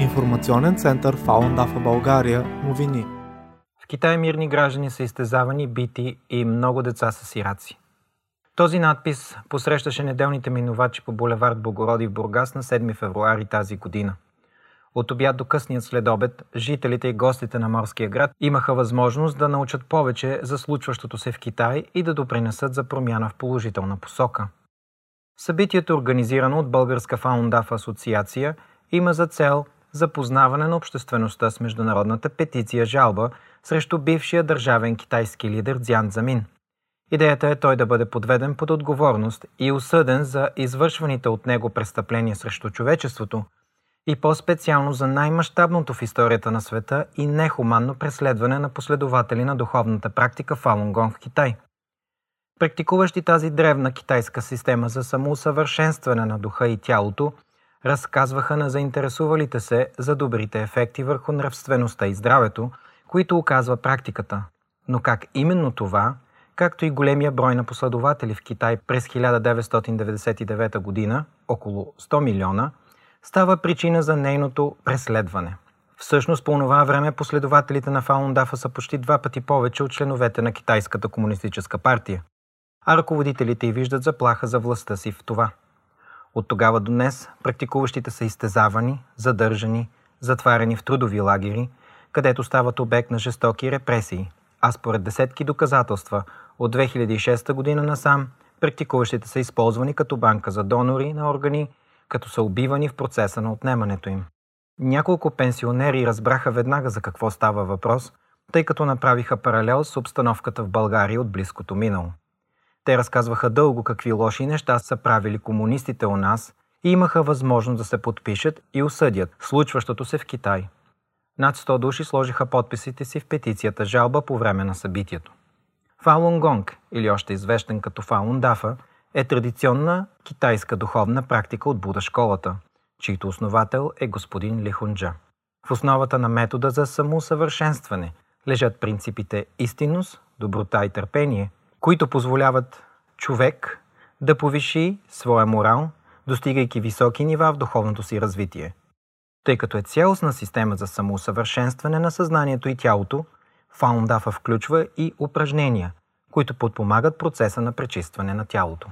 Информационен център Фаундафа България новини. В Китай мирни граждани са изтезавани, бити и много деца са сираци. Този надпис посрещаше неделните минувачи по булевард Богороди в Бургас на 7 февруари тази година. От обяд до късният следобед, жителите и гостите на морския град имаха възможност да научат повече за случващото се в Китай и да допринесат за промяна в положителна посока. Събитието, организирано от Българска фаундаф асоциация, има за цел запознаване на обществеността с международната петиция жалба срещу бившия държавен китайски лидер Дзян Замин. Идеята е той да бъде подведен под отговорност и осъден за извършваните от него престъпления срещу човечеството и по-специално за най-мащабното в историята на света и нехуманно преследване на последователи на духовната практика Фалунгонг в Китай. Практикуващи тази древна китайска система за самоусъвършенстване на духа и тялото – разказваха на заинтересувалите се за добрите ефекти върху нравствеността и здравето, които оказва практиката. Но как именно това, както и големия брой на последователи в Китай през 1999 година, около 100 милиона, става причина за нейното преследване. Всъщност по това време последователите на Фалундафа са почти два пъти повече от членовете на Китайската комунистическа партия, а ръководителите й виждат заплаха за властта си в това – от тогава до днес практикуващите са изтезавани, задържани, затваряни в трудови лагери, където стават обект на жестоки репресии, а според десетки доказателства от 2006 година насам практикуващите са използвани като банка за донори на органи, като са убивани в процеса на отнемането им. Няколко пенсионери разбраха веднага за какво става въпрос, тъй като направиха паралел с обстановката в България от близкото минало. Те разказваха дълго какви лоши неща са правили комунистите у нас и имаха възможност да се подпишат и осъдят случващото се в Китай. Над 100 души сложиха подписите си в петицията жалба по време на събитието. Фалун Гонг, или още известен като Фалун Дафа, е традиционна китайска духовна практика от Буда школата, чийто основател е господин Лихунджа. В основата на метода за самоусъвършенстване лежат принципите истинност, доброта и търпение – които позволяват човек да повиши своя морал, достигайки високи нива в духовното си развитие. Тъй като е цялостна система за самоусъвършенстване на съзнанието и тялото, Фаундафа включва и упражнения, които подпомагат процеса на пречистване на тялото.